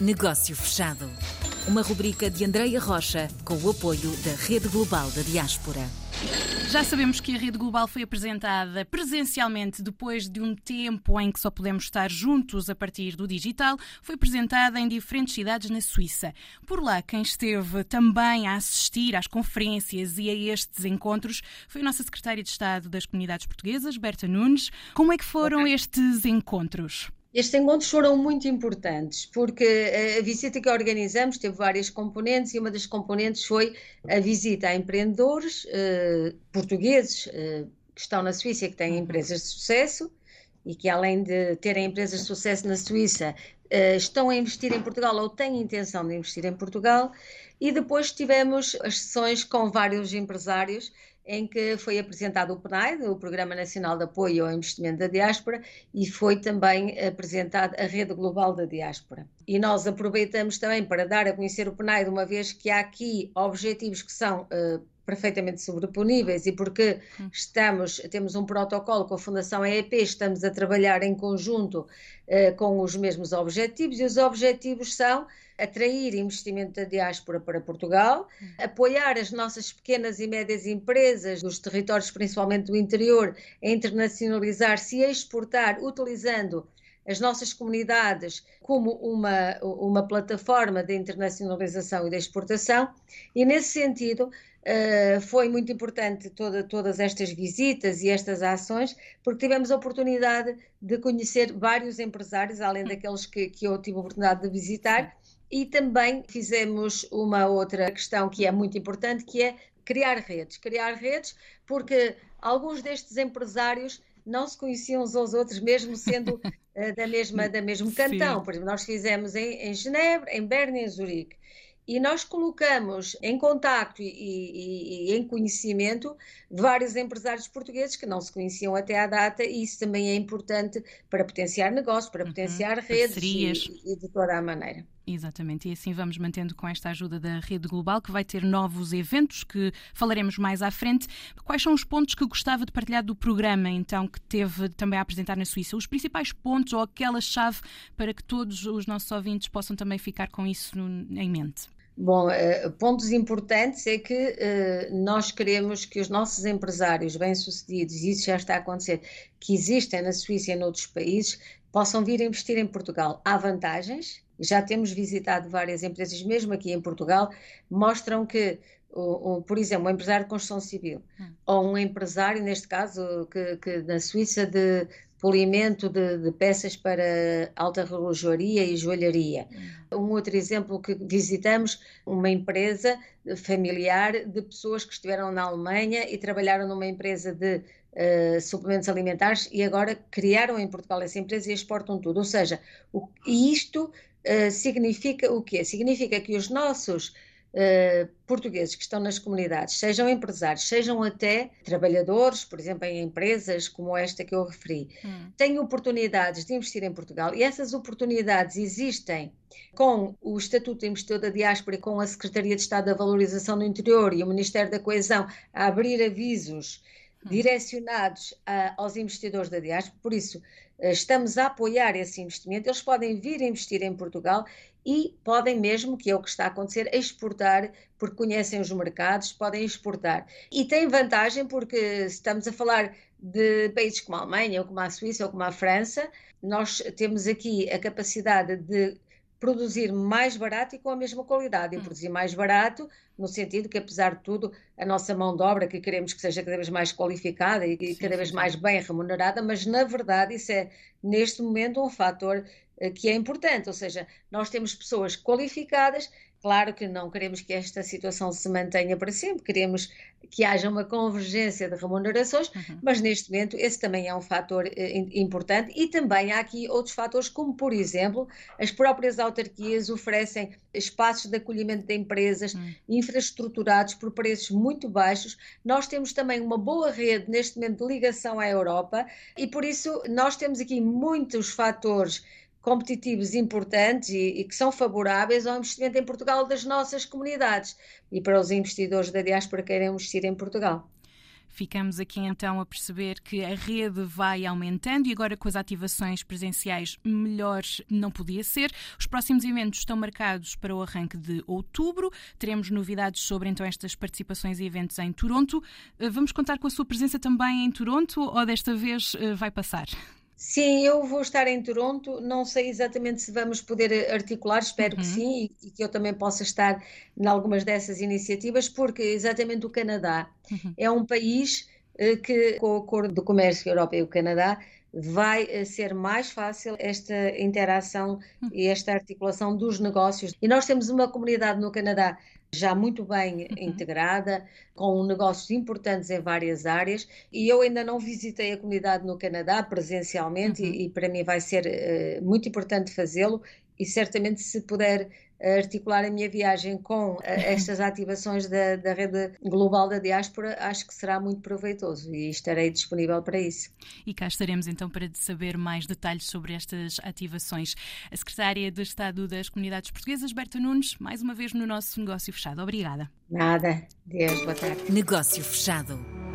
Negócio Fechado. Uma rubrica de Andreia Rocha com o apoio da Rede Global da Diaspora. Já sabemos que a Rede Global foi apresentada presencialmente depois de um tempo em que só podemos estar juntos a partir do digital. Foi apresentada em diferentes cidades na Suíça. Por lá, quem esteve também a assistir às conferências e a estes encontros foi a nossa Secretária de Estado das Comunidades Portuguesas, Berta Nunes. Como é que foram okay. estes encontros? Estes encontros foram muito importantes, porque a visita que organizamos teve várias componentes e uma das componentes foi a visita a empreendedores uh, portugueses uh, que estão na Suíça e que têm uhum. empresas de sucesso e que, além de terem empresas de sucesso na Suíça, uh, estão a investir em Portugal ou têm intenção de investir em Portugal. E depois tivemos as sessões com vários empresários em que foi apresentado o PNAD, o Programa Nacional de Apoio ao Investimento da Diáspora, e foi também apresentado a Rede Global da Diáspora. E nós aproveitamos também para dar a conhecer o PNAD, uma vez que há aqui objetivos que são uh, perfeitamente sobreponíveis e porque hum. estamos, temos um protocolo com a Fundação EEP, estamos a trabalhar em conjunto uh, com os mesmos objetivos e os objetivos são atrair investimento da diáspora para Portugal, hum. apoiar as nossas pequenas e médias empresas dos territórios, principalmente do interior, a internacionalizar-se e a exportar utilizando as nossas comunidades como uma, uma plataforma de internacionalização e de exportação, e nesse sentido Uh, foi muito importante toda, todas estas visitas e estas ações, porque tivemos a oportunidade de conhecer vários empresários, além daqueles que, que eu tive a oportunidade de visitar, e também fizemos uma outra questão que é muito importante, que é criar redes. Criar redes, porque alguns destes empresários não se conheciam uns aos outros, mesmo sendo uh, da mesma da mesmo cantão. Sim. Por exemplo, nós fizemos em, em Genebra, em Berna e em Zurique e nós colocamos em contacto e, e, e, em conhecimento vários empresários portugueses que não se conheciam até à data e isso também é importante para potenciar negócios, para uhum, potenciar redes e, e, de toda a maneira. Exatamente, e assim vamos mantendo com esta ajuda da Rede Global, que vai ter novos eventos que falaremos mais à frente. Quais são os pontos que gostava de partilhar do programa, então, que teve também a apresentar na Suíça? Os principais pontos ou aquela chave para que todos os nossos ouvintes possam também ficar com isso em mente? Bom, eh, pontos importantes é que eh, nós queremos que os nossos empresários bem-sucedidos, e isso já está a acontecer, que existem na Suíça e em outros países, possam vir investir em Portugal. Há vantagens, já temos visitado várias empresas, mesmo aqui em Portugal, mostram que por exemplo, um empresário de construção civil, hum. ou um empresário, neste caso, que, que na Suíça de polimento de, de, peças para alta relojoaria e joalharia. Hum. Um outro exemplo que visitamos, uma empresa familiar de pessoas que estiveram na Alemanha e trabalharam numa empresa de uh, suplementos alimentares e agora criaram em Portugal essa empresa e exportam tudo. Ou seja, o, isto uh, significa o quê? Significa que os nossos uh, portugueses que estão nas comunidades, sejam empresários, sejam até trabalhadores, por exemplo, em empresas como esta que eu referi, hum. têm oportunidades de investir em Portugal e essas oportunidades existem com o Estatuto de Investidor da Diáspora e com a Secretaria de Estado da Valorização do Interior e o Ministério da Coesão a abrir avisos. Direcionados a, aos investidores da diáspora, por isso eh, estamos a apoiar esse investimento, eles podem vir investir em Portugal e podem mesmo, que é o que está a acontecer, exportar, porque conhecem os mercados, podem exportar. E tem vantagem porque estamos a falar de países como a Alemanha, ou como a Suíça, ou como a França, nós temos aqui a capacidade de produzir mais barato e com a mesma qualidade. E hum. produzir mais barato, no sentido que, apesar de tudo, a nossa mão de obra, que queremos que seja cada vez mais qualificada e sim, cada vez sim. mais bem remunerada, mas na verdade isso é, neste momento, um fator eh, que é importante. Ou seja, nós temos pessoas qualificadas Claro que não queremos que esta situação se mantenha para sempre, queremos que haja uma convergência de remunerações, uhum. mas neste momento esse também é um fator eh, importante e também há aqui outros fatores, como por exemplo, as próprias autarquias oferecem espaços de acolhimento de empresas uhum. infraestruturados por preços muito baixos. Nós temos também uma boa rede neste momento de ligação à Europa e por isso nós temos aqui muitos fatores competitivos importantes e, e, que são favoráveis ao investimento em Portugal das nossas comunidades e para os investidores da diáspora que querem investir em Portugal. Ficamos aqui então a perceber que a rede vai aumentando e agora com as ativações presenciais melhor não podia ser. Os próximos eventos estão marcados para o arranque de outubro. Teremos novidades sobre então estas participações e eventos em Toronto. Eh, vamos contar com a sua presença também em Toronto ou desta vez eh, vai passar? Sim, eu vou estar em Toronto. Não sei exatamente se vamos poder articular, espero uhum. que sim, e, e, que eu também possa estar em algumas dessas iniciativas, porque exatamente o Canadá uhum. é um país eh, que, com o Acordo do Comércio Europa e o Canadá, vai eh, ser mais fácil esta interação uhum. e esta articulação dos negócios. E nós temos uma comunidade no Canadá já muito bem uhum. integrada, com negócios importantes em várias áreas, e eu ainda não visitei a comunidade no Canadá presencialmente, uhum. e, e, para mim vai ser uh, muito importante fazê-lo, e certamente se puder articular a minha viagem com eh, estas ativações da, da rede global da diáspora, acho que será muito proveitoso e estarei disponível para isso. E cá estaremos então para saber mais detalhes sobre estas ativações. A Secretária de Estado das Comunidades Portuguesas, Berta Nunes, mais uma vez no nosso negócio fechado. Obrigada. Nada. Deus, boa tarde. Negócio fechado.